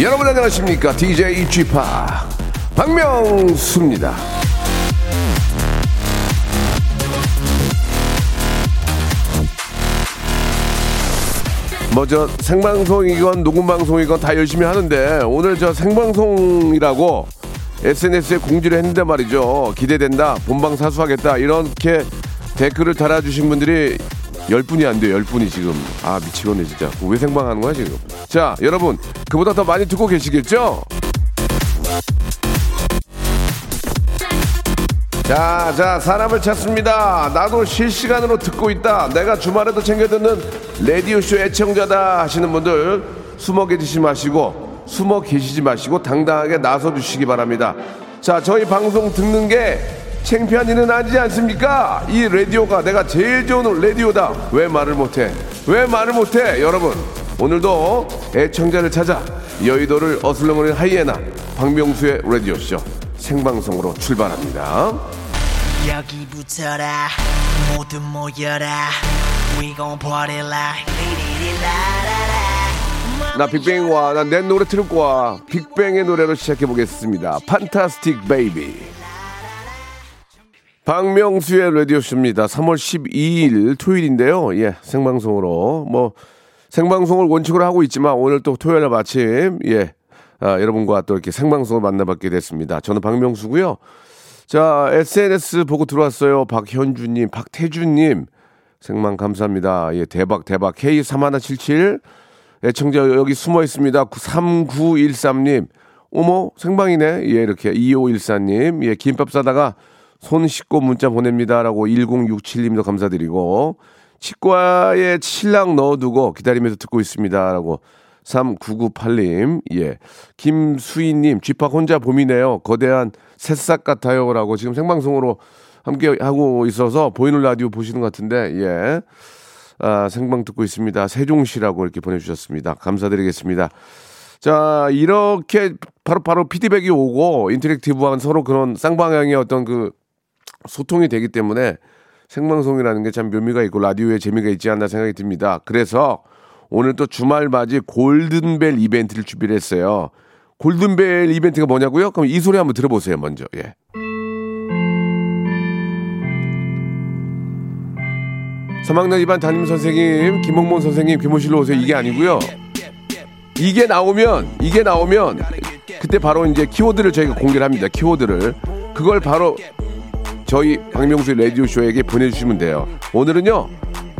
여러분 안녕하십니까? DJ 지팍 박명수입니다. 뭐 저 생방송이건 녹음 방송이건 다 열심히 하는데 오늘 저 생방송이라고 SNS에 공지를 했는데 말이죠. 기대된다 본방 사수하겠다 이렇게 댓글을 달아주신 분들이 열 분이 안 돼요 열 분이 지금 아 미치겠네 진짜 왜 생방하는 거야 지금 자 여러분 그보다 더 많이 듣고 계시겠죠 자, 자, 사람을 찾습니다. 나도 실시간으로 듣고 있다. 내가 주말에도 챙겨 듣는 라디오쇼 애청자다 하시는 분들 숨어 계시지 마시고, 숨어 계시지 마시고 당당하게 나서 주시기 바랍니다. 자, 저희 방송 듣는 게 창피한 일은 아니지 않습니까? 이 라디오가 내가 제일 좋은 라디오다. 왜 말을 못해? 왜 말을 못해? 여러분, 오늘도 애청자를 찾아 여의도를 어슬렁거리는 하이에나 박명수의 라디오쇼 생방송으로 출발합니다. 여기 붙어라 모두 모여라 We gon' party like 리리리라라라 나 빅뱅 와. 나내 노래 틀을 거야. 빅뱅의 노래로 시작해 보겠습니다. Fantastic Baby. 박명수의 라디오쇼입니다. 3월 12일 토요일인데요. 예, 생방송으로. 뭐, 생방송을 원칙으로 하고 있지만 오늘 또 토요일 날 마침, 예, 아, 여러분과 또 이렇게 생방송을 만나뵙게 됐습니다. 저는 박명수고요. 자, SNS 보고 들어왔어요. 박현주님, 박태주님. 생방 감사합니다. 예, 대박, 대박. K3177. 애청자 여기 숨어 있습니다. 3913님. 어머, 생방이네. 예, 이렇게. 2514님. 예, 김밥 싸다가 손 씻고 문자 보냅니다라고 1067님도 감사드리고. 치과에 신랑 넣어두고 기다리면서 듣고 있습니다라고 3998님. 예. 김수희님, 쥐팍 혼자 봄이네요. 거대한 새싹 같아요 라고 지금 생방송으로 함께 하고 있어서 보이는 라디오 보시는 것 같은데, 예. 아, 생방 듣고 있습니다. 세종시라고 이렇게 보내주셨습니다. 감사드리겠습니다. 자, 이렇게 바로, 바로 피드백이 오고 인터랙티브한 서로 그런 쌍방향의 어떤 그 소통이 되기 때문에 생방송이라는 게 참 묘미가 있고 라디오에 재미가 있지 않나 생각이 듭니다. 그래서 오늘 또 주말 맞이 골든벨 이벤트를 준비를 했어요. 골든벨 이벤트가 뭐냐고요? 그럼 이 소리 한번 들어보세요, 먼저. 예. 삼학년 2반 담임 선생님, 김홍문 선생님, 김호실로 오세요. 이게 아니고요. 이게 나오면, 이게 나오면, 그때 바로 이제 키워드를 저희가 공개를 합니다. 키워드를. 그걸 바로 저희 박명수 라디오쇼에게 보내주시면 돼요. 오늘은요,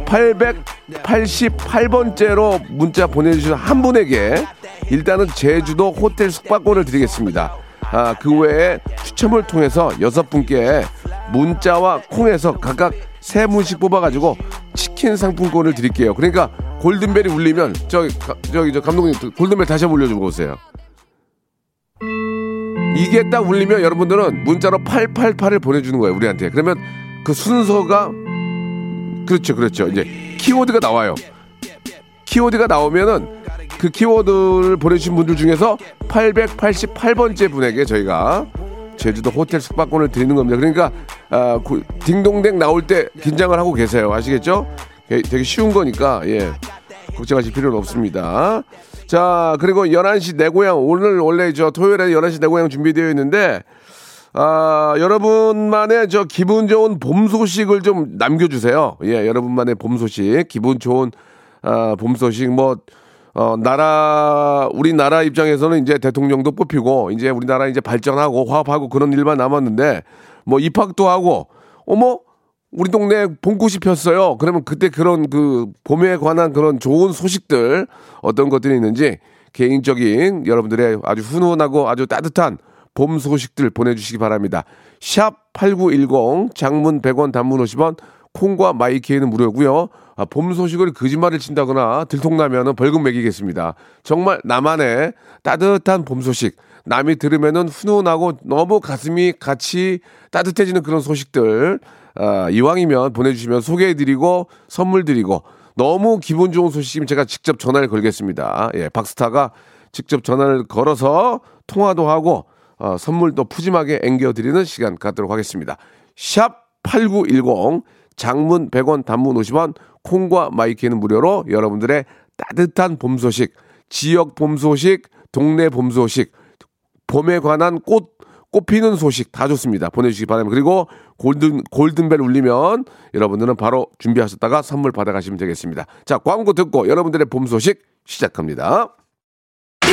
888번째로 문자 보내주신 한 분에게 일단은 제주도 호텔 숙박권을 드리겠습니다. 아, 그 외에 추첨을 통해서 여섯 분께 문자와 콩에서 각각 세 분씩 뽑아가지고 치킨 상품권을 드릴게요. 그러니까 골든벨이 울리면 저기 가- 저기 저 감독님 골든벨 다시 한번 울려주고 오세요. 이게 딱 울리면 여러분들은 문자로 888을 보내주는 거예요 우리한테. 그러면 그 순서가 그렇죠, 그렇죠. 이제 키워드가 나와요. 키워드가 나오면은 그 키워드를 보내주신 분들 중에서 888번째 분에게 저희가 제주도 호텔 숙박권을 드리는 겁니다. 그러니까 아, 구- 딩동댕 나올 때 긴장을 하고 계세요. 아시겠죠? 예, 되게 쉬운 거니까 예. 걱정하실 필요는 없습니다. 자, 그리고 11시 내 고향 오늘 원래 저 토요일에 11시 내 고향 준비되어 있는데 아, 여러분만의 저 기분 좋은 봄 소식을 좀 남겨주세요. 예, 여러분만의 봄 소식, 기분 좋은, 아, 봄 소식, 뭐, 어, 나라, 우리나라 입장에서는 이제 대통령도 뽑히고, 이제 우리나라 이제 발전하고 화합하고 그런 일만 남았는데, 뭐 입학도 하고, 어머? 우리 동네 봄꽃이 폈어요. 그러면 그때 그런 그 봄에 관한 그런 좋은 소식들 어떤 것들이 있는지 개인적인 여러분들의 아주 훈훈하고 아주 따뜻한 봄 소식들 보내주시기 바랍니다. 샵 8910 장문 100원 단문 50원 콩과 마이키에는 무료고요. 아, 봄 소식을 거짓말을 친다거나 들통나면 벌금 매기겠습니다. 정말 나만의 따뜻한 봄 소식 남이 들으면은 훈훈하고 너무 가슴이 같이 따뜻해지는 그런 소식들 아, 이왕이면 보내주시면 소개해드리고 선물 드리고 너무 기분 좋은 소식이면 제가 직접 전화를 걸겠습니다. 예, 박스타가 직접 전화를 걸어서 통화도 하고 어, 선물도 푸짐하게 앵겨드리는 시간 갖도록 하겠습니다. 샵 8910 장문 100원 단문 50원 콩과 마이케이는 무료로 여러분들의 따뜻한 봄 소식 지역 봄 소식 동네 봄 소식 봄에 관한 꽃 꽃피는 소식 다 좋습니다. 보내주시기 바랍니다. 그리고 골든, 골든벨 울리면 여러분들은 바로 준비하셨다가 선물 받아가시면 되겠습니다. 자, 광고 듣고 여러분들의 봄 소식 시작합니다.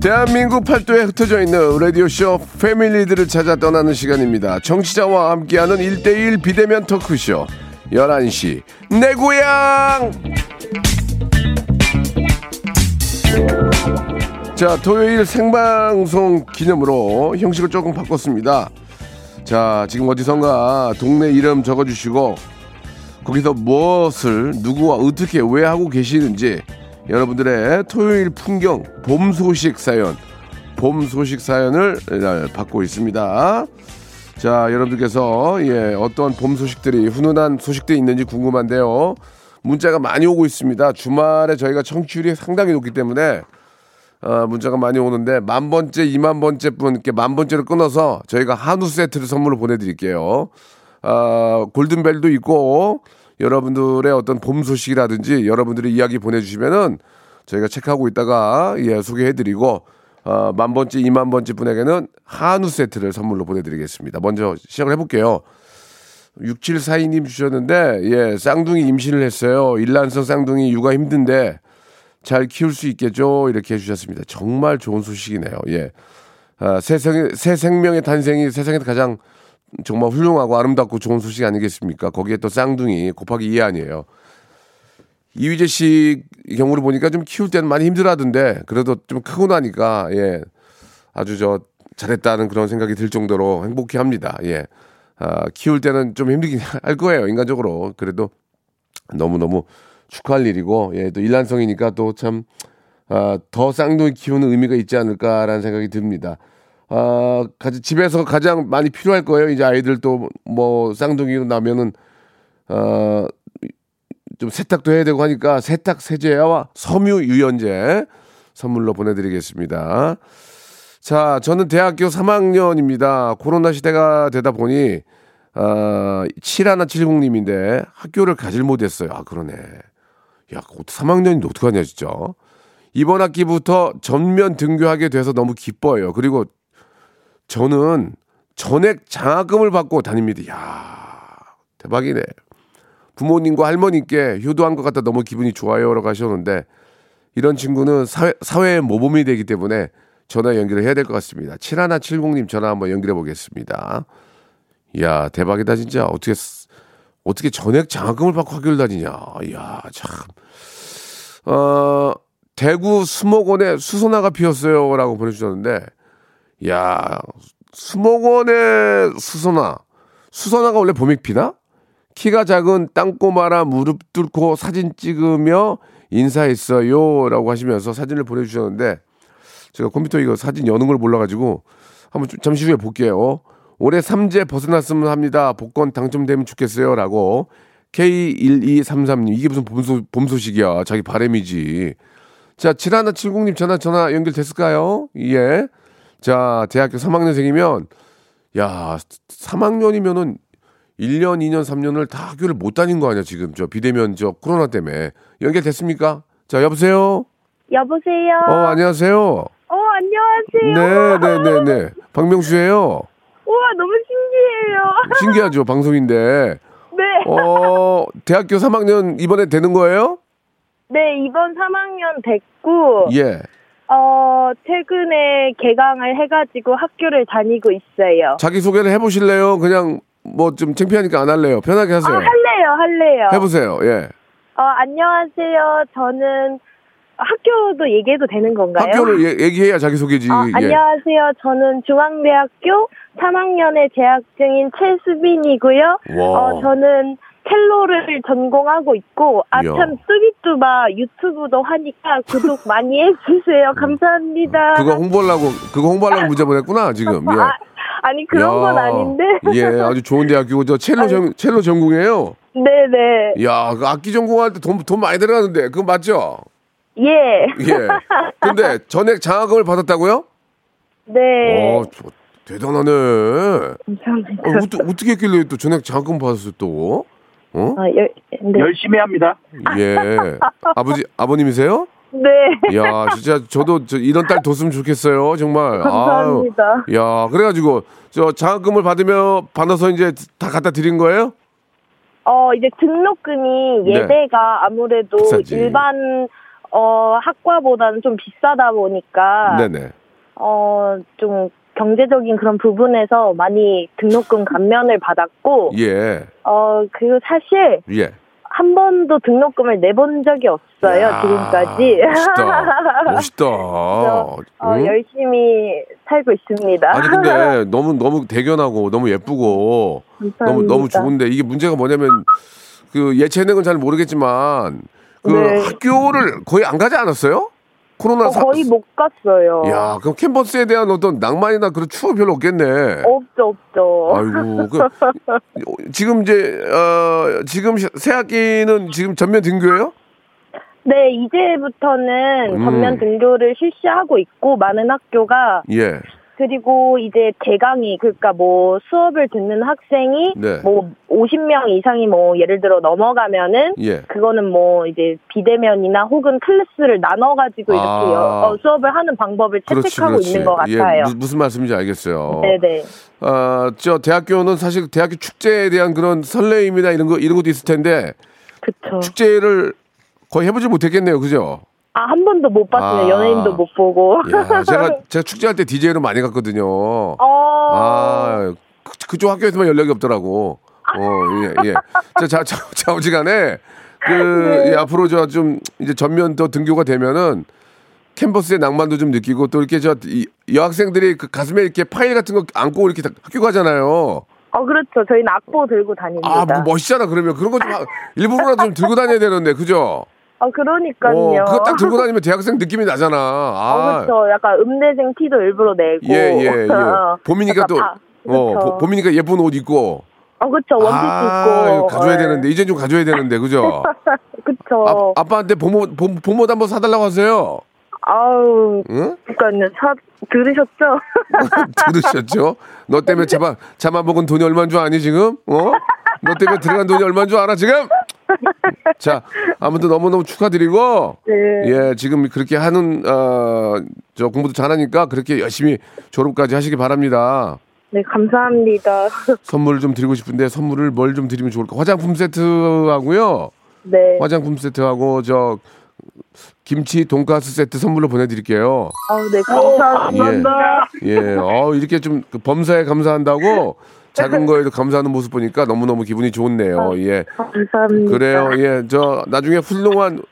대한민국 팔도에 흩어져 있는 라디오쇼 패밀리들을 찾아 떠나는 시간입니다. 정치자와 함께하는 1대1 비대면 토크쇼 11시 내 고향 자 토요일 생방송 기념으로 형식을 조금 바꿨습니다. 자 지금 어디선가 동네 이름 적어주시고 거기서 무엇을 누구와 어떻게 왜 하고 계시는지 여러분들의 토요일 풍경 봄 소식 사연 봄 소식 사연을 받고 있습니다. 자 여러분들께서 예 어떤 봄 소식들이 훈훈한 소식들이 있는지 궁금한데요. 문자가 많이 오고 있습니다. 주말에 저희가 청취율이 상당히 높기 때문에 어, 문자가 많이 오는데 만 번째, 이만 번째 분께 만 번째를 끊어서 저희가 한우 세트를 선물로 보내드릴게요. 어, 골든벨도 있고 여러분들의 어떤 봄 소식이라든지 여러분들의 이야기 보내주시면은 저희가 체크하고 있다가 예 소개해드리고 어, 만 번째, 이만 번째 분에게는 한우 세트를 선물로 보내드리겠습니다. 먼저 시작을 해볼게요. 6742님 주셨는데, 예, 쌍둥이 임신을 했어요. 일란성 쌍둥이 육아 힘든데, 잘 키울 수 있겠죠? 이렇게 해주셨습니다. 정말 좋은 소식이네요. 예. 아, 새, 생, 새 생명의 탄생이 세상에서 가장 정말 훌륭하고 아름답고 좋은 소식 아니겠습니까? 거기에 또 쌍둥이 곱하기 2 아니에요. 이휘재 씨 경우를 보니까 좀 키울 때는 많이 힘들어하던데, 그래도 좀 크고 나니까, 예. 아주 저, 잘했다는 그런 생각이 들 정도로 행복해 합니다. 예. 아, 키울 때는 좀 힘들긴 할 거예요, 인간적으로. 그래도 너무너무 축하할 일이고, 예, 또 일란성이니까 또 참, 아, 더 쌍둥이 키우는 의미가 있지 않을까라는 생각이 듭니다. 아, 가- 집에서 가장 많이 필요할 거예요. 이제 아이들 또뭐 쌍둥이로 나면은, 어, 좀 세탁도 해야 되고 하니까 세탁 세제와 섬유 유연제 선물로 보내드리겠습니다. 자, 저는 대학교 3학년입니다. 코로나 시대가 되다 보니, 아, 7170님인데 학교를 가질 못했어요. 아, 그러네. 야, 3학년인데 어떡하냐, 진짜. 이번 학기부터 전면 등교하게 돼서 너무 기뻐요. 그리고 저는 전액 장학금을 받고 다닙니다. 야 대박이네. 부모님과 할머니께 효도한 것 같아 너무 기분이 좋아요라고 하셨는데 이런 친구는 사회, 사회의 모범이 되기 때문에 전화 연결을 해야 될 것 같습니다. 7170님 전화 한번 연결해 보겠습니다. 이야, 대박이다, 진짜. 어떻게, 쓰- 어떻게 전액 장학금을 받고 학교를 다니냐. 이야, 참. 어, 대구 수목원에 수소나가 피었어요. 라고 보내주셨는데, 이 야, 수목원에 수소나. 수소나가 원래 봄에 피나? 키가 작은 땅꼬마라 무릎 뚫고 사진 찍으며 인사했어요. 라고 하시면서 사진을 보내주셨는데, 제가 컴퓨터 이거 사진 여는 걸 몰라가지고 한번 좀 잠시 후에 볼게요. 올해 삼재 벗어났으면 합니다. 복권 당첨되면 좋겠어요. 라고 K1233님. 이게 무슨 봄소, 봄 소식이야. 자기 바램이지. 자, 7170님 전화, 전화 연결됐을까요? 예. 자, 대학교 3학년생이면, 야, 3학년이면은 1년, 2년, 3년을 다 학교를 못 다닌 거 아니야, 지금. 저 비대면 저 코로나 때문에. 연결됐습니까? 자, 여보세요? 여보세요. 어, 안녕하세요. 어, 안녕하세요. 네, 네, 네, 네. 박명수예요. 우와, 너무 신기해요. 신기하죠, 방송인데. 네. 어, 대학교 3학년 이번에 되는 거예요? 네, 이번 3학년 됐고, 예. 어, 최근에 개강을 해가지고 학교를 다니고 있어요. 자기 소개를 해보실래요? 그냥 뭐 좀 창피하니까 안 할래요. 편하게 아, 하세요. 할래요, 할래요. 해보세요. 예. 어, 안녕하세요. 저는 학교도 얘기해도 되는 건가요? 학교를 예- 얘기해야 자기 소개지. 어, 예. 안녕하세요. 저는 중앙대학교 3학년에 재학 중인 최수빈이고요. 와. 어, 저는 첼로를 전공하고 있고. 아참 뚜비뚜바 유튜브도 하니까 구독 많이 해주세요. 감사합니다. 그거 홍보하려고 그거 홍보하려고 문자 보냈구나 지금. 예. 아, 아니 그런 건 야, 아닌데. 예, 아주 좋은 대학교고 저 첼로 전 첼로 전공이에요. 네네. 야, 그 악기 전공할 때돈돈 많이 들어가는데 그거 맞죠? 예. 예. 근데 전액 장학금을 받았다고요? 네. 어, 저- 대단하네. 감사합니다. 어, 어떠, 어떻게 했길래 또 전액 장학금 받았어요 또? 어? 아, 열, 네. 열심히 합니다. 예. 아버지 아버님이세요? 네. 야, 진짜 저도 저 이런 딸 뒀으면 좋겠어요, 정말. 감사합니다. 아유, 야, 그래가지고 저 장학금을 받으며 받아서 이제 다 갖다 드린 거예요? 어, 이제 등록금이 네. 예대가 아무래도 비싸지. 일반 어, 학과보다는 좀 비싸다 보니까 네네. 어, 좀 경제적인 그런 부분에서 많이 등록금 감면을 받았고 예, 어, 그리고 사실 예. 한 번도 등록금을 내본 적이 없어요, 야, 지금까지. 멋있다. 멋있다. 어, 응? 열심히 살고 있습니다. 아니 근데 너무 너무 대견하고 너무 예쁘고 감사합니다. 너무 너무 좋은데 이게 문제가 뭐냐면 그 예체능은 잘 모르겠지만 그 네. 학교를 거의 안 가지 않았어요? 코로나 어, 사- 거의 못 갔어요. 야, 그럼 캠퍼스에 대한 어떤 낭만이나 그런 추억 별로 없겠네. 없죠, 없죠. 아이고, 그, 어, 지금 이제 어, 지금 시- 새 학기는 지금 전면 등교예요? 네, 이제부터는 음. 전면 등교를 실시하고 있고 많은 학교가 예. 그리고 이제 대강이 그러니까 뭐 수업을 듣는 학생이 네. 뭐 50명 이상이 뭐 예를 들어 넘어가면은 예. 그거는 뭐 이제 비대면이나 혹은 클래스를 나눠 가지고 이렇게 아. 여- 어, 수업을 하는 방법을 채택하고 있는 것 같아요. 예, 무, 무슨 말씀인지 알겠어요. 네네. 아, 저 대학교는 사실 대학교 축제에 대한 그런 설레임이나 이런 거 이런 것도 있을 텐데 그쵸. 축제를 거의 해보지 못했겠네요, 그죠? 아, 한 번도 못 봤어요. 아. 연예인도 못 보고. 야, 제가 제가 축제할 때 DJ로 많이 갔거든요. 어. 아, 그, 그쪽 학교에서만 연락이 없더라고. 어, 예, 예. 자, 자, 자, 자오지간에 그 네. 예, 앞으로 저 좀 이제 전면 더 등교가 되면은 캠퍼스의 낭만도 좀 느끼고 또 이렇게 저 이, 여학생들이 그 가슴에 이렇게 파일 같은 거 안고 이렇게 다 학교 가잖아요. 어, 그렇죠. 저희는 악보 들고 다닙니다. 아, 뭐 멋있잖아. 그러면 그런 거 좀 일부러라도 좀 들고 다녀야 되는데, 그죠? 어, 그러니까요. 어, 그거 딱 들고 다니면 대학생 느낌이 나잖아. 어, 아, 그렇죠. 약간 음대생 티도 일부러 내고. 예, 예, 예. 봄이니까 또, 바- 어. 보- 봄이니까 예쁜 옷 입고. 어, 그쵸. 원피스 아, 입고. 가져야 어, 되는데, 이제 좀 가져야 되는데, 그죠? 그쵸. 아, 아빠한테 봄옷, 봄, 봄옷 한번 사달라고 하세요. 아우, 응? 그러니까요. 사, 들으셨죠? 들으셨죠? 너 때문에 잡아, 잡아먹은 돈이 얼마인 줄 아니, 지금? 어? 너 때문에 들어간 돈이 얼마인 줄 알아, 지금? 자, 아무튼 너무너무 축하드리고, 네. 예, 지금 그렇게 하는, 어, 저 공부도 잘하니까 그렇게 열심히 졸업까지 하시기 바랍니다. 네, 감사합니다. 선물을 좀 드리고 싶은데 선물을 뭘 좀 드리면 좋을까? 화장품 세트하고요. 네. 화장품 세트하고 저 김치 돈가스 세트 선물로 보내드릴게요. 아우, 네, 감사합니다. 예, 어 이렇게 좀그 범사에 감사한다고 작은 거에도 감사하는 모습 보니까 너무 너무 기분이 좋네요. 예, 감사합니다. 그래요. 예, 저 나중에 훌륭한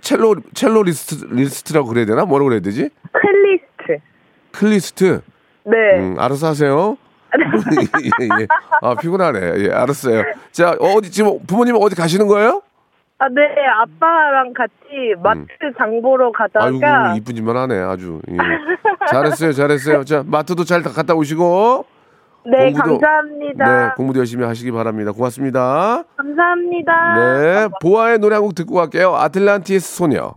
첼로 첼로 리스트 리스트라고 그래야 되나? 뭐라고 그래야 되지? 첼리스트. 클리스트. 네. 음, 알아서 하세요. 예, 예. 아, 피곤하네. 예, 알았어요. 자, 어디, 지금 부모님 어디 가시는 거예요? 아, 네. 아빠랑 같이 마트 장 보러 가다가. 음. 아이고, 이쁜 짓만 하네, 아주. 예. 잘했어요, 잘했어요. 자, 마트도 잘다 갔다 오시고. 네, 공부도- 감사합니다. 네, 공부도 열심히 하시기 바랍니다. 고맙습니다. 감사합니다. 네, 보아의 노래 한 곡 듣고 갈게요. 아틀란티스 소녀.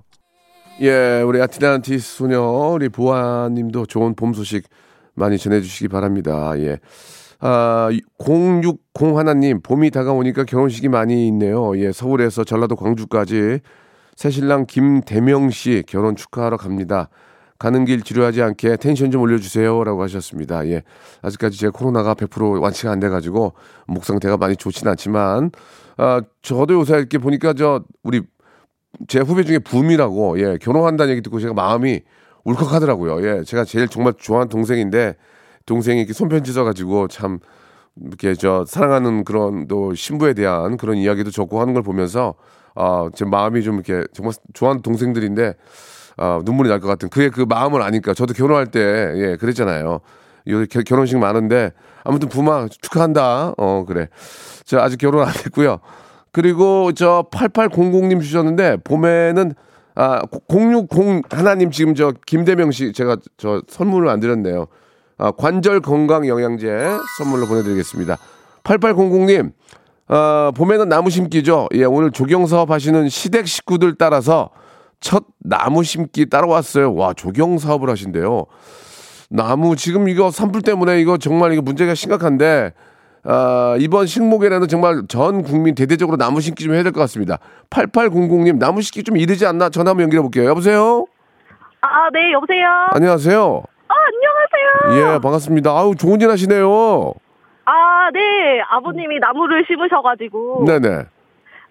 예, 우리 아틀란티스 소녀, 우리 보아님도 좋은 봄 소식 많이 전해주시기 바랍니다. 예. 아, 060 하나님, 봄이 다가오니까 결혼식이 많이 있네요. 예, 서울에서 전라도 광주까지 새신랑 김대명 씨 결혼 축하하러 갑니다. 가는 길 지루하지 않게 텐션 좀 올려주세요. 라고 하셨습니다. 예. 아직까지 제 코로나가 100% 완치가 안 돼가지고 목 상태가 많이 좋지는 않지만, 아, 저도 요새 이렇게 보니까 저, 우리 제 후배 중에 붐이라고, 예, 결혼한다는 얘기 듣고 제가 마음이 울컥하더라고요. 예, 제가 제일 정말 좋아하는 동생인데, 동생이 이렇게 손편지 써가지고 참 이렇게 저 사랑하는 그런 또 신부에 대한 그런 이야기도 적고 하는 걸 보면서 아, 제 마음이 좀 이렇게 정말 좋아하는 동생들인데 아, 눈물이 날 것 같은 그의 그 마음을 아니까 저도 결혼할 때 예, 그랬잖아요. 요 겨- 결혼식 많은데 아무튼 부마 축하한다. 어, 그래. 자, 아직 결혼 안 했고요. 그리고 저 8800님 주셨는데 봄에는 아, 060 하나님 지금 저 김대명 씨 제가 저 선물을 안 드렸네요. 아, 관절 건강 영양제 선물로 보내드리겠습니다. 8800님, 아, 봄에는 나무 심기죠. 예, 오늘 조경 사업 하시는 시댁 식구들 따라서 첫 나무 심기 따라왔어요. 와, 조경 사업을 하신대요. 나무 지금 이거 산불 때문에 이거 정말 이거 문제가 심각한데 아, 이번 식목일에는 정말 전 국민 대대적으로 나무 심기 좀 해야 될 것 같습니다. 8800님 나무 심기 좀 이르지 않나 전화 한번 연결해 볼게요. 여보세요? 아, 네, 여보세요? 안녕하세요. 아, 안녕하세요. 예, 반갑습니다. 아우, 좋은 일 하시네요. 아, 네. 아버님이 나무를 심으셔가지고. 네네.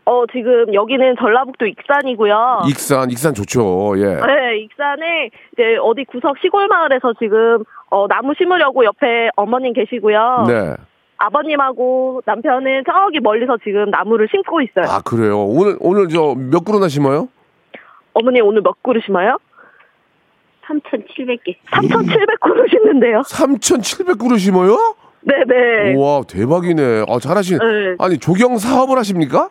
어, 지금 여기는 전라북도 익산이고요. 익산, 익산 좋죠. 예. 네, 익산에 이제 어디 구석 시골 마을에서 지금 어, 나무 심으려고 옆에 어머님 계시고요. 네. 아버님하고 남편은 저기 멀리서 지금 나무를 심고 있어요. 아, 그래요. 오늘, 오늘 저 몇 그루나 심어요? 어머니 오늘 몇 그루 심어요? 3,700개. 3,700그루 심는데요? 3,700그루 심어요? 네네. 우와, 대박이네. 아, 잘하시네. 네. 아니, 조경 사업을 하십니까?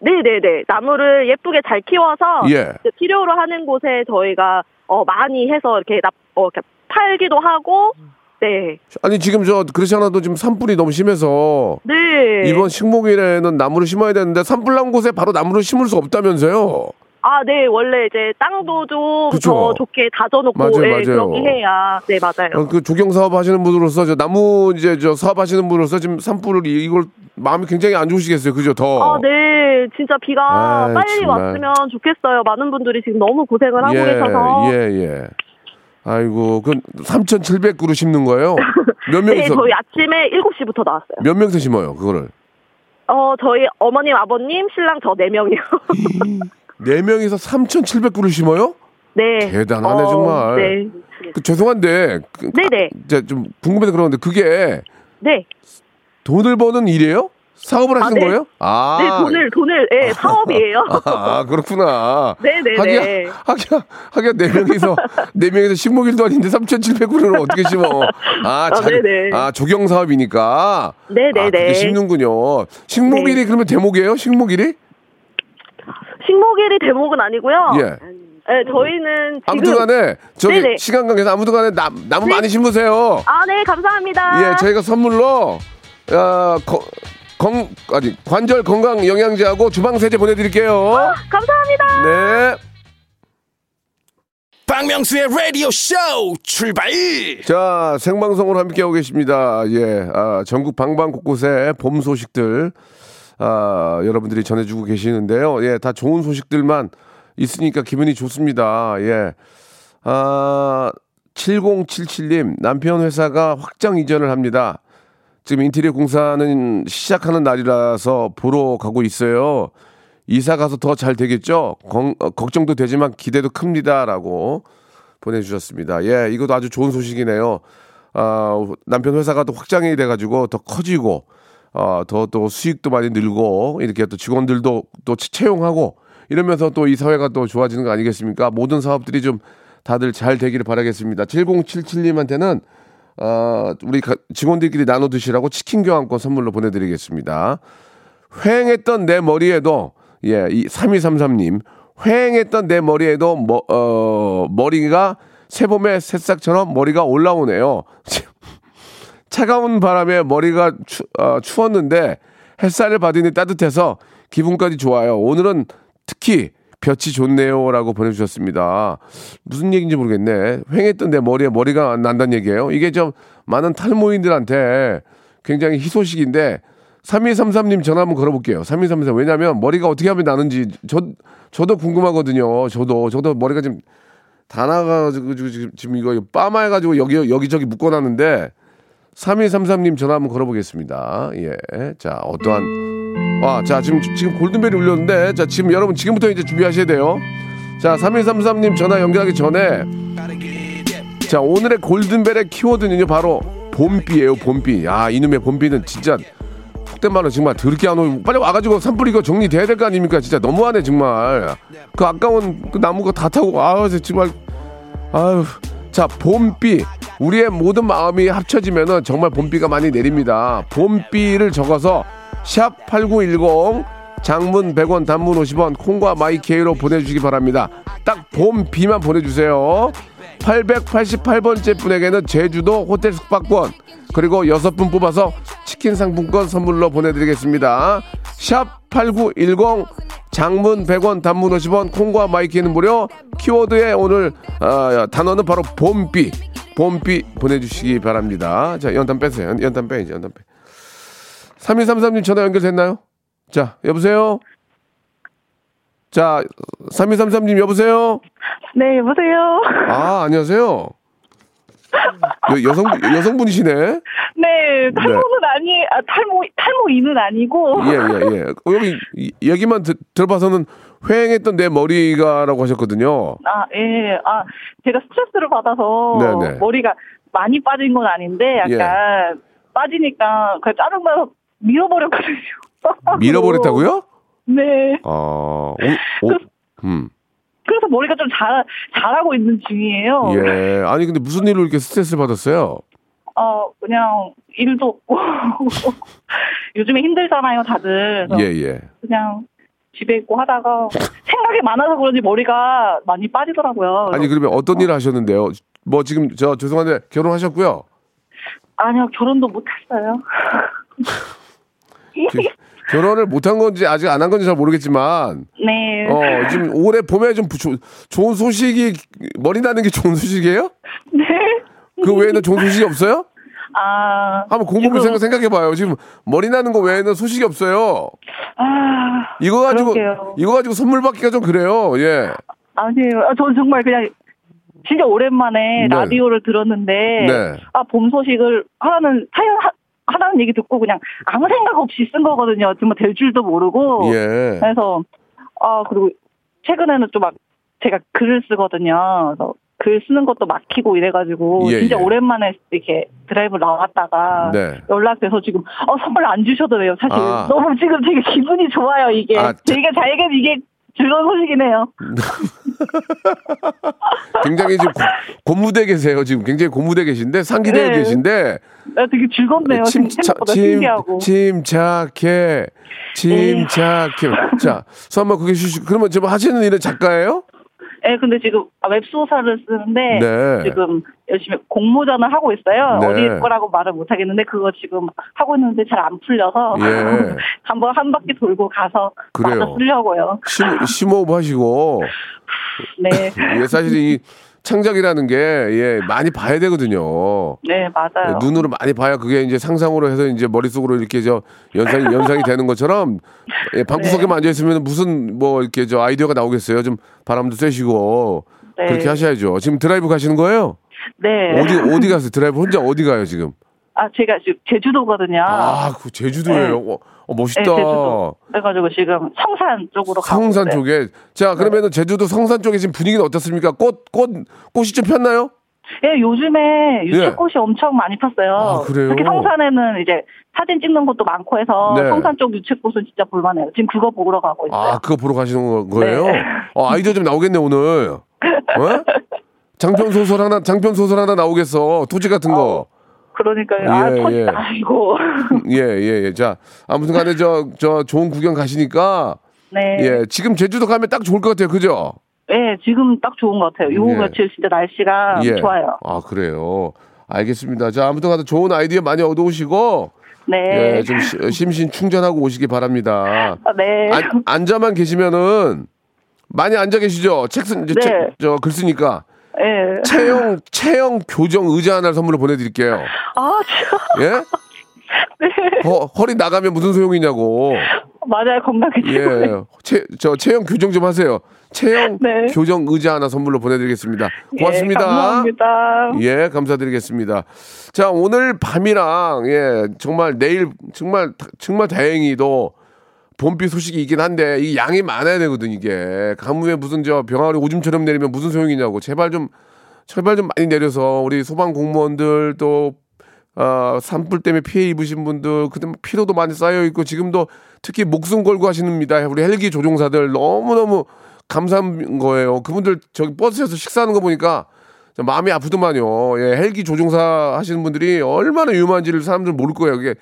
네네네. 나무를 예쁘게 잘 키워서 예. 필요로 하는 곳에 저희가 어, 많이 해서 이렇게 납, 어, 이렇게 팔기도 하고, 네. 아니, 지금 저, 그렇지 않아도 지금 산불이 너무 심해서 네. 이번 식목일에는 나무를 심어야 되는데 산불 난 곳에 바로 나무를 심을 수 없다면서요? 아, 네. 원래 이제 땅도 좀. 더 좋게 다져놓고, 맞아요, 네, 맞아요. 그렇게 해야. 네, 맞아요. 어, 그 조경 사업 하시는 분으로서 저 나무 이제 저 사업 하시는 분으로서 지금 산불을 이- 이걸 마음이 굉장히 안 좋으시겠어요. 그죠? 더. 아, 네. 진짜 비가 아이, 빨리 정말. 왔으면 좋겠어요. 많은 분들이 지금 너무 고생을 하고 예, 계셔서. 예, 예. 아이고, 그 3,700그루 심는 거예요? 몇 네, 명이서 저희 아침에 7시부터 나왔어요. 몇 명이서 심어요? 그거를. 어, 저희 어머님, 아버님, 신랑 저 4명이요. 네 명이서 3,700그루 심어요? 네. 대단하네, 정말. 네. 그 죄송한데 그, 네네. 아, 좀 궁금해서 그러는데 그게 네. 돈을 버는 일이에요? 사업을 하시는 네. 거예요? 아. 네, 돈을, 돈을, 예, 사업이에요. 아, 그렇구나. 네네네. 하기야, 하기야, 하기야, 네 명이서, 네 명이서 식목일도 아닌데 3,700그루를 어떻게 심어? 아, 아, 잘, 네네. 아, 조경 사업이니까. 네네네. 아, 그게 심는군요. 식목일이 네. 그러면 대목이에요? 식목일이? 식목일이 대목은 아니고요. 예. 네, 저희는 지금. 아무튼 간에, 저기, 네네. 시간 관계상 아무튼 간에 나, 나무 네. 많이 심으세요. 아, 네, 감사합니다. 예, 저희가 선물로, 어, 거, 건, 아니, 관절 건강 영양제하고 주방 세제 보내드릴게요. 감사합니다. 네. 박명수의 라디오 쇼 출발 자, 생방송으로 함께하고 계십니다. 예, 아, 전국 방방 곳곳에 봄 소식들, 아, 여러분들이 전해주고 계시는데요. 예, 다 좋은 소식들만 있으니까 기분이 좋습니다. 예. 아, 7077님, 남편 회사가 확장 이전을 합니다. 지금 인테리어 공사는 시작하는 날이라서 보러 가고 있어요. 이사 가서 더 잘 되겠죠? 걱- 어, 걱정도 되지만 기대도 큽니다라고 보내주셨습니다. 예, 이것도 아주 좋은 소식이네요. 아, 남편 회사가 또 확장이 돼가지고 더 커지고, 어, 더또 수익도 많이 늘고, 이렇게 또 직원들도 또 채- 채용하고, 이러면서 또 이 사회가 또 좋아지는 거 아니겠습니까? 모든 사업들이 좀 다들 잘 되기를 바라겠습니다. 7077님한테는 어, 우리 가- 직원들끼리 나눠 드시라고 치킨 교환권 선물로 보내드리겠습니다. 휑했던 내 머리에도 예, 이 3233님 휑했던 내 머리에도 머, 어, 머리가 새봄의 새싹처럼 머리가 올라오네요. 차가운 바람에 머리가 추, 어, 추웠는데 햇살을 받으니 따뜻해서 기분까지 좋아요. 오늘은 특히 볕이 좋네요라고 보내주셨습니다. 무슨 얘기인지 모르겠네. 휑했던 내 머리에 머리가 난다는 얘기예요. 이게 좀 많은 탈모인들한테 굉장히 희소식인데 3233님 전화 한번 걸어볼게요. 3233 왜냐하면 머리가 어떻게 하면 나는지 저 저도 궁금하거든요. 저도 저도 머리가 지금 다 나가가지고 지금 지금 이거 빠마 해가지고 여기 여기저기 묶어놨는데 3233님 전화 한번 걸어보겠습니다. 예. 자, 어떠한. 와, 자, 지금, 지금 골든벨이 울렸는데, 자, 지금 여러분 지금부터 이제 준비하셔야 돼요. 자, 3233님 전화 연결하기 전에, 자, 오늘의 골든벨의 키워드는요, 바로 봄비예요, 봄비. 야, 이놈의 봄비는 진짜 말로 정말 더럽게 안 오고 빨리 와가지고 산불 이거 정리돼야 될 거 아닙니까? 진짜 너무하네 정말. 그 아까운 그 나무가 다 타고 아우 정말 아유. 자, 봄비. 우리의 모든 마음이 합쳐지면은 정말 봄비가 많이 내립니다. 봄비를 적어서 샵 8910 장문 100원 단문 50원 콩과 마이케이로 보내주시기 바랍니다. 딱 봄비만 보내주세요. 888번째 분에게는 제주도 호텔 숙박권 그리고 여섯 분 뽑아서 치킨 상품권 선물로 보내드리겠습니다. 샵 8910 장문 100원 단문 50원 콩과 my K는 무료 키워드에 오늘 어, 단어는 바로 봄비 봄비 보내주시기 바랍니다. 자 연탄 빼세요. 연탄 빼야지 연탄 빼. 3233님 전화 연결됐나요? 자 여보세요? 자 3233님 여보세요? 네, 여보세요. 아 안녕하세요. 여, 여성 여성분이시네. 네, 탈모는 아니, 아, 탈모, 탈모인은 아니고. 예예 예, 예. 어, 여기 이- 얘기만 드- 들어봐서는 휑했던 내 머리가라고 하셨거든요. 아, 예. 아, 제가 스트레스를 받아서 네네. 예. 머리가 많이 빠진 건 아닌데 약간 빠지니까 그냥 짜증나서 밀어버렸거든요. 밀어버렸다고요? 네. 아, 오, 오, 음, 그래서 머리가 좀 잘, 자라고 있는 중이에요. 예. 아니 근데 무슨 일로 이렇게 스트레스를 받았어요? 어, 그냥 일도 없고. 요즘에 힘들잖아요, 다들. 예, 예. 그냥 집에 있고 하다가 생각이 많아서 그런지 머리가 많이 빠지더라고요. 아니 그러면 어떤 일을 하셨는데요? 뭐 지금 저 죄송한데 결혼하셨고요. 아니요, 결혼도 못 했어요. 지- 결혼을 못한 건지 아직 안 한 건지 잘 모르겠지만 네. 어 지금 올해 봄에 좀 부- 조- 좋은 소식이 머리 나는 게 좋은 소식이에요? 네. 그 외에는 좋은 소식이 없어요? 아. 한번 곰곰이 지금- 생각, 생각해 봐요. 지금 머리 나는 거 외에는 소식이 없어요. 아. 이거 가지고 그러게요. 이거 가지고 선물 받기가 좀 그래요. 예. 아니에요. 아, 저는 정말 그냥 진짜 오랜만에 네. 라디오를 들었는데 네. 아, 봄 소식을 하라는 사연 하, 하라는 얘기 듣고 그냥 아무 생각 없이 쓴 거거든요. 정말 될 줄도 모르고. 예. 그래서 아, 그리고 최근에는 좀막 제가 글을 쓰거든요. 그래서 글 쓰는 것도 막히고 이래가지고 예, 진짜 예. 오랜만에 이렇게 드라이브 나왔다가 네. 연락돼서 지금 어, 선물 안 주셔도 돼요. 사실 아. 너무 지금 되게 기분이 좋아요. 이게 아, 자- 되게 자기가 이게 즐거운 소식이네요. 굉장히 지금 고, 고무대 계세요. 지금 굉장히 고무대 계신데 상기대에 네. 계신데 나 되게 즐겁네요. 침, 지금 차, 생각보다 침, 신기하고. 침착해. 침착해. 자, 서 한번 그게 쉬시 그러면 지금 하시는 일은 작가예요? 예, 근데 지금 웹소설을 쓰는데 네. 지금 열심히 공모전을 하고 있어요. 네. 어디 거라고 말을 못 하겠는데 그거 지금 하고 있는데 잘 안 풀려서 예. 한번 한 바퀴 돌고 가서 그래요. 맞아 쓰려고요. 심, 심호흡 하시고. 네. 예, 사실 이 창작이라는 게, 예, 많이 봐야 되거든요. 네, 맞아요. 예, 눈으로 많이 봐야 그게 이제 상상으로 해서 이제 머릿속으로 이렇게 저 연상이, 연상이 되는 것처럼 예, 방구석에만 네. 앉아 있으면 무슨 뭐 이렇게 저 아이디어가 나오겠어요. 좀 바람도 쐬시고. 네. 그렇게 하셔야죠. 지금 드라이브 가시는 거예요? 네. 어디, 어디 가세요? 드라이브 혼자 어디 가요, 지금? 아, 제가 지금 제주도거든요. 아, 그 제주도예요. 어, 어, 멋있다. 네, 제주도. 그래가지고 지금 성산 쪽으로 가고 성산. 쪽에. 자, 그러면은 제주도 성산 쪽에 지금 분위기는 어떻습니까? 꽃, 꽃, 꽃이 좀 폈나요? 예, 요즘에 유채꽃이 엄청 많이 폈어요. 예. 아, 그래요? 특히 성산에는 이제 사진 찍는 것도 많고 해서 네. 성산 쪽 유채꽃은 진짜 볼만해요. 지금 그거 보러 가고 있어요. 아, 그거 보러 가시는 거- 거예요? 네. 어, 아이디어 좀 나오겠네, 오늘. 어? 장편 소설 하나, 장편 소설 하나 나오겠어. 토지 같은 거. 그러니까요. 아, 예, 터지 예. 아이고. 예, 예, 예. 자, 아무튼 간에 저, 저 좋은 구경 가시니까, 네. 예, 지금 제주도 가면 딱 좋을 것 같아요. 그죠? 예, 지금 딱 좋은 것 같아요. 요 예. 며칠 진짜 날씨가 예. 좋아요. 아, 그래요. 알겠습니다. 자, 아무튼 간에 좋은 아이디어 많이 얻어오시고, 네. 예, 좀 시- 심신 충전하고 오시기 바랍니다. 아, 네. 안, 앉아만 계시면은 많이 앉아 계시죠? 책 쓴, 네. 책, 저 글 쓰니까. 예. 체형, 체형 교정 의자 하나를 선물로 보내드릴게요. 아, 진짜. 예? 네. 허, 허리 나가면 무슨 소용이냐고. 맞아요. 건강해. 예. 체, 저 체형 교정 좀 하세요. 체형 네. 교정 의자 하나 선물로 보내드리겠습니다. 고맙습니다. 예, 감사합니다. 예, 감사드리겠습니다. 자, 오늘 밤이랑, 예, 정말 내일, 정말, 정말 다행히도 봄비 소식이 있긴 한데, 이 양이 많아야 되거든, 이게. 가뭄에 무슨 저 병아리 오줌처럼 내리면 무슨 소용이냐고. 제발 좀, 제발 좀 많이 내려서 우리 소방 공무원들 또 어, 산불 때문에 피해 입으신 분들, 그때 피로도 많이 쌓여 있고 지금도 특히 목숨 걸고 하시는입니다. 우리 헬기 조종사들 너무 너무 감사한 거예요. 그분들 저기 버스에서 식사하는 거 보니까 좀 마음이 아프더만요. 예, 헬기 조종사 하시는 분들이 얼마나 위험한지를 사람들 모를 거예요. 그게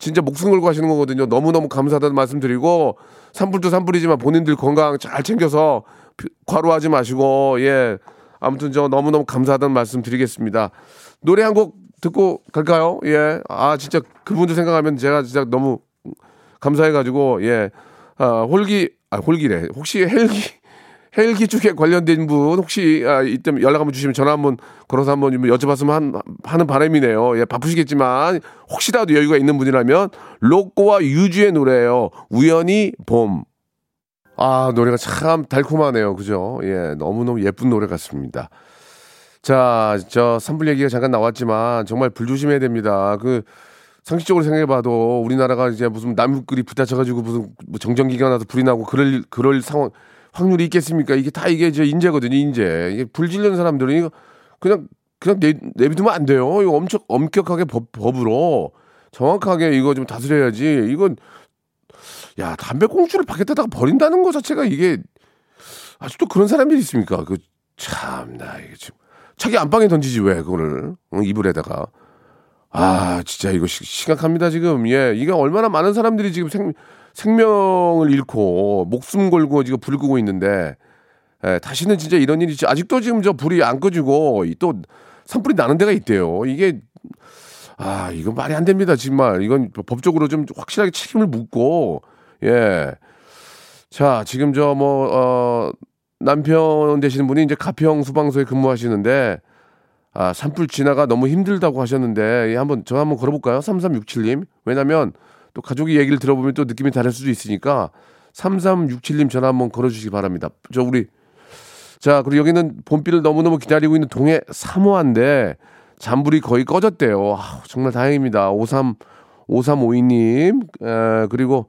진짜 목숨 걸고 하시는 거거든요. 너무너무 감사하다는 말씀 드리고 산불도 산불이지만 본인들 건강 잘 챙겨서 피- 과로하지 마시고 예. 아무튼 저 너무너무 감사하다는 말씀 드리겠습니다. 노래 한 곡 듣고 갈까요? 예. 아, 진짜 그분들 생각하면 제가 진짜 너무 감사해가지고, 예. 아, 홀기, 아, 홀기래. 혹시 헬기, 헬기 쪽에 관련된 분, 혹시, 아, 이때 연락 한번 주시면 전화 한번 걸어서 한번 좀 여쭤봤으면 한, 하는 바람이네요. 예, 바쁘시겠지만, 혹시라도 여유가 있는 분이라면, 로꼬와 유주의 노래예요 우연히 봄. 아, 노래가 참 달콤하네요. 그죠? 예, 너무너무 예쁜 노래 같습니다. 자, 저 산불 얘기가 잠깐 나왔지만 정말 불조심해야 됩니다. 그 상식적으로 생각해봐도 우리나라가 이제 무슨 나무끼리 붙다쳐가지고 무슨 뭐 정전기가 나서 불이 나고 그럴 그럴 상황 확률이 있겠습니까? 이게 다 이게 이제 인재거든요, 인재. 이게 불 지르는 사람들은 이거 그냥 그냥 내, 내비두면 안 돼요. 이거 엄청 엄격하게 법, 법으로 정확하게 이거 좀 다스려야지. 이건 야 담배 꽁초를 밖에다가 버린다는 것 자체가 이게 아직도 그런 사람들이 있습니까? 그 참나 이게 지금 자기 안방에 던지지 왜 그거를 응, 이불에다가 아 진짜 이거 시, 심각합니다 지금 예 이게 얼마나 많은 사람들이 지금 생, 생명을 잃고 목숨 걸고 지금 불 끄고 있는데 예, 다시는 진짜 이런 일이 아직도 지금 저 불이 안 꺼지고 이또 산불이 나는 데가 있대요 이게 아 이건 말이 안 됩니다 정말 이건 법적으로 좀 확실하게 책임을 묻고 예. 자, 지금 저 뭐, 어, 남편 되시는 분이 이제 가평 수방소에 근무하시는데, 아, 산불 진화가 너무 힘들다고 하셨는데, 예, 한번, 저 한번 걸어볼까요? 3367님. 왜냐면 또 가족이 얘기를 들어보면 또 느낌이 다를 수도 있으니까, 3367님 전화 한번 걸어주시기 바랍니다. 저 우리, 자, 그리고 여기는 봄비를 너무너무 기다리고 있는 동해 사모한데, 잔불이 거의 꺼졌대요. 아, 정말 다행입니다. 53, 5352님, 에, 그리고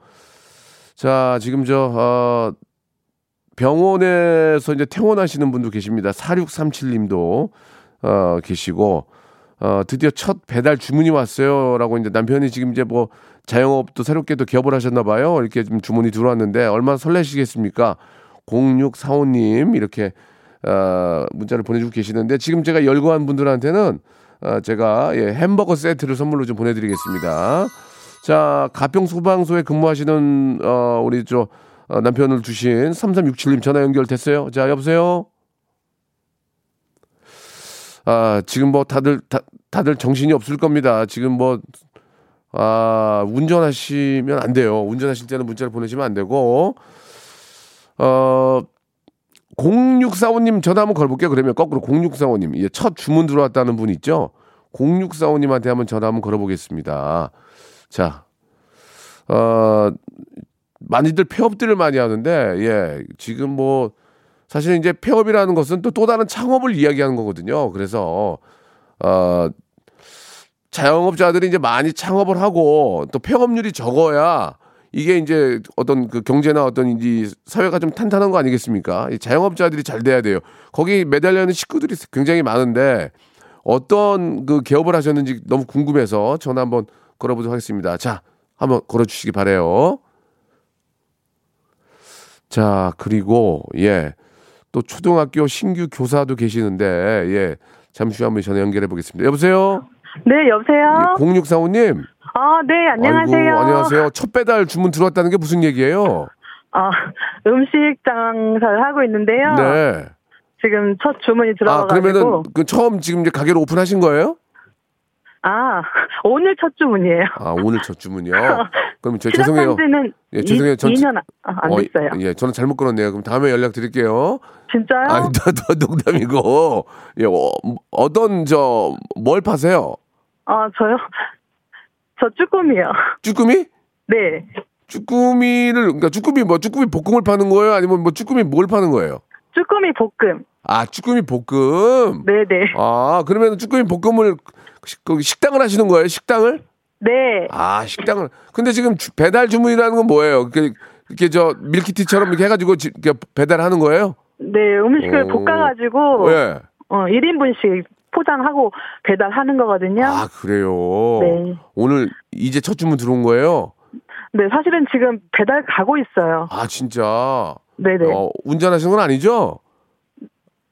자, 지금 저, 어, 병원에서 이제 퇴원하시는 분도 계십니다. 4637님도, 어, 계시고, 어, 드디어 첫 배달 주문이 왔어요. 라고 이제 남편이 지금 이제 뭐 자영업도 새롭게 또 기업을 하셨나 봐요. 이렇게 좀 주문이 들어왔는데 얼마나 설레시겠습니까? 0645님, 이렇게, 어, 문자를 보내주고 계시는데 지금 제가 열거한 분들한테는 어, 제가 예, 햄버거 세트를 선물로 좀 보내드리겠습니다. 자, 가평 소방소에 근무하시는 어 우리 저 어, 남편을 두신 3367님 전화 연결됐어요. 자, 여보세요. 아, 지금 뭐 다들 다, 다들 정신이 없을 겁니다. 지금 뭐 아, 운전하시면 안 돼요. 운전하실 때는 문자를 보내시면 안 되고 어 0645님 전화 한번 걸볼게요. 그러면 거꾸로 0645님. 예, 첫 주문 들어왔다는 분 있죠? 0645님한테 한번 전화 한번 걸어보겠습니다. 자, 어, 많이들 폐업들을 많이 하는데, 예, 지금 뭐, 사실 이제 폐업이라는 것은 또 또 다른 창업을 이야기하는 거거든요. 그래서, 어, 자영업자들이 이제 많이 창업을 하고 또 폐업률이 적어야 이게 이제 어떤 그 경제나 어떤 이 사회가 좀 탄탄한 거 아니겠습니까? 이 자영업자들이 잘 돼야 돼요. 거기 매달려 있는 식구들이 굉장히 많은데 어떤 그 개업을 하셨는지 너무 궁금해서 전화 한번 걸어보도록 하겠습니다. 자, 한번 걸어주시기 바래요. 자, 그리고 예, 또 초등학교 신규 교사도 계시는데 예, 잠시 후 한번 전화 연결해 보겠습니다. 여보세요. 네, 여보세요? 0645님. 아, 네, 안녕하세요. 아이고, 안녕하세요. 첫 배달 주문 들어왔다는 게 무슨 얘기예요? 아, 음식 장사를 하고 있는데요. 네. 지금 첫 주문이 아, 들어와가지고. 그러면은 그 처음 지금 이제 가게를 오픈하신 거예요? 아, 오늘 첫 주문이에요. 아, 오늘 첫 주문이요. 그럼 저 죄송해요. 예, 죄송해요. 전 2년 안, 안 어, 됐어요. 예, 저는 잘못 걸었네요. 그럼 다음에 연락 드릴게요. 진짜요? 아니, 더, 더 농담이고. 예, 어, 어떤 저 뭘 파세요? 아, 저요? 저 쭈꾸미요. 쭈꾸미? 네. 쭈꾸미를 그러니까 쭈꾸미 뭐 쭈꾸미 볶음을 파는 거예요? 아니면 뭐 쭈꾸미 뭘 파는 거예요? 쭈꾸미 볶음. 아, 쭈꾸미 볶음. 네네. 아, 그러면 쭈꾸미 볶음을 식- 식당을 하시는 거예요? 식당을? 네. 아, 식당을. 근데 지금 주- 배달 주문이라는 건 뭐예요? 이렇게, 이렇게 저 밀키티처럼 이렇게 해가지고 지- 이렇게 배달하는 거예요? 네, 음식을 오. 볶아가지고, 예. 어, 1인분씩 포장하고 배달하는 거거든요. 아, 그래요? 네. 오늘 이제 첫 주문 들어온 거예요? 네, 사실은 지금 배달 가고 있어요. 아, 진짜? 네네. 어, 운전하시는 건 아니죠?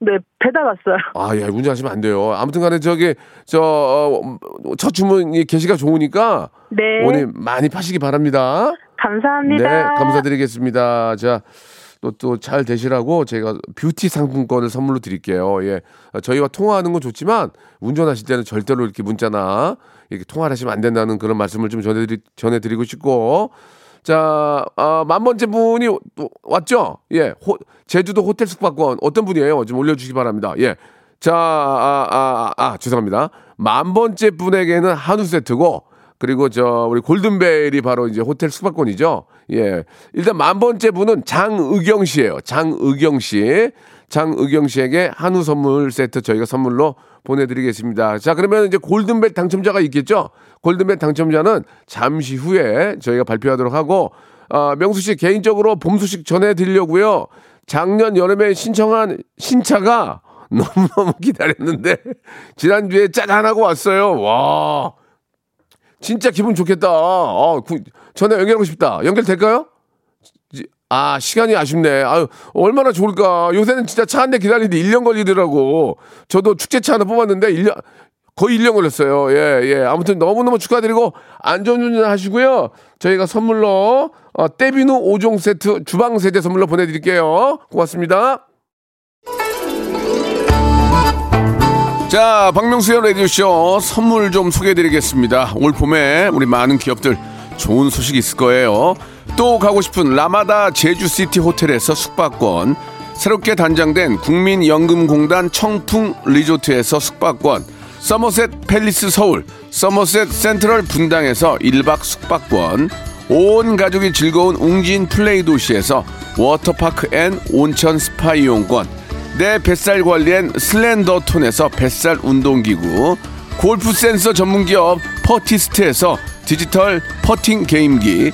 네, 배달 왔어요. 아, 예, 운전하시면 안 돼요. 아무튼 간에 저기, 저, 어, 첫 주문이 게시가 좋으니까 네. 오늘 많이 파시기 바랍니다. 감사합니다. 네, 감사드리겠습니다. 자, 또, 또 잘 되시라고 제가 뷰티 상품권을 선물로 드릴게요. 예. 저희와 통화하는 건 좋지만 운전하실 때는 절대로 이렇게 문자나 이렇게 통화를 하시면 안 된다는 그런 말씀을 좀 전해드리, 전해드리고 싶고. 자, 아, 만 번째 분이 또 왔죠? 예. 호- 제주도 호텔 숙박권 어떤 분이에요? 좀 올려주시기 바랍니다. 예. 자, 아, 아, 아, 죄송합니다. 만 번째 분에게는 한우 세트고, 그리고 저, 우리 골든벨이 바로 이제 호텔 숙박권이죠. 예. 일단 만 번째 분은 장의경 씨예요 장의경 씨. 장의경 씨에게 한우 선물 세트 저희가 선물로 보내드리겠습니다. 자, 그러면 이제 골든벨 당첨자가 있겠죠? 골든벨 당첨자는 잠시 후에 저희가 발표하도록 하고, 아, 명수 씨 개인적으로 봄 소식 전해드리려고요. 작년 여름에 신청한 신차가 너무너무 기다렸는데, 지난주에 짜잔하고 왔어요. 와. 진짜 기분 좋겠다. 아, 구- 전화 연결하고 싶다. 연결될까요? 지- 아, 시간이 아쉽네. 아유, 얼마나 좋을까. 요새는 진짜 차 한 대 기다리는데 1년 걸리더라고. 저도 축제차 하나 뽑았는데 1년, 거의 1년 걸렸어요. 예, 예. 아무튼 너무너무 축하드리고 안전운전 하시고요. 저희가 선물로 어, 떼비누 5종 세트 주방 세제 선물로 보내드릴게요. 고맙습니다. 자, 박명수의 라디오쇼 선물 좀 소개해드리겠습니다. 올 봄에 우리 많은 기업들 좋은 소식이 있을 거예요. 또 가고 싶은 라마다 제주시티 호텔에서 숙박권, 새롭게 단장된 국민연금공단 청풍 리조트에서 숙박권, 서머셋 팰리스 서울, 서머셋 센트럴 분당에서 1박 숙박권, 온 가족이 즐거운 웅진 플레이 도시에서 워터파크 and 온천 스파 이용권, 내 뱃살 관리엔 슬렌더 톤에서 뱃살 운동기구, 골프 센서 전문기업 퍼티스트에서 디지털 퍼팅 게임기,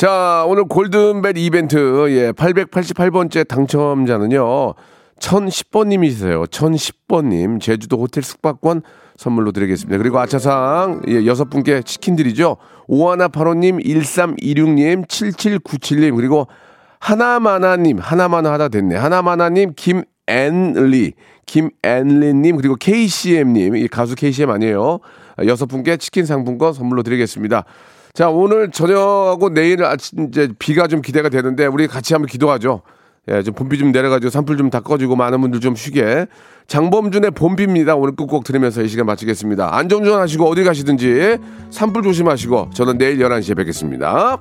자, 오늘 골든벨 이벤트, 예, 888번째 당첨자는요, 1010번님이세요. 1010번님, 제주도 호텔 숙박권 선물로 드리겠습니다. 그리고 아차상, 예, 여섯 분께 치킨 드리죠. 오하나팔호님, 1326님, 7797님, 그리고 하나마나님, 하나마나 하다 됐네. 하나마나님, 김앤리, 김앤리님, 그리고 KCM님, 이 가수 KCM 아니에요. 여섯 분께 치킨 상품권 선물로 드리겠습니다. 자, 오늘 저녁하고 내일 아침 이제 비가 좀 기대가 되는데 우리 같이 한번 기도하죠. 예, 좀 봄비 좀 내려가지고 산불 좀 다 꺼지고 많은 분들 좀 쉬게. 장범준의 봄비입니다. 오늘 끝곡 들으면서 이 시간 마치겠습니다. 안전운전 하시고 어디 가시든지 산불 조심하시고 저는 내일 11시에 뵙겠습니다.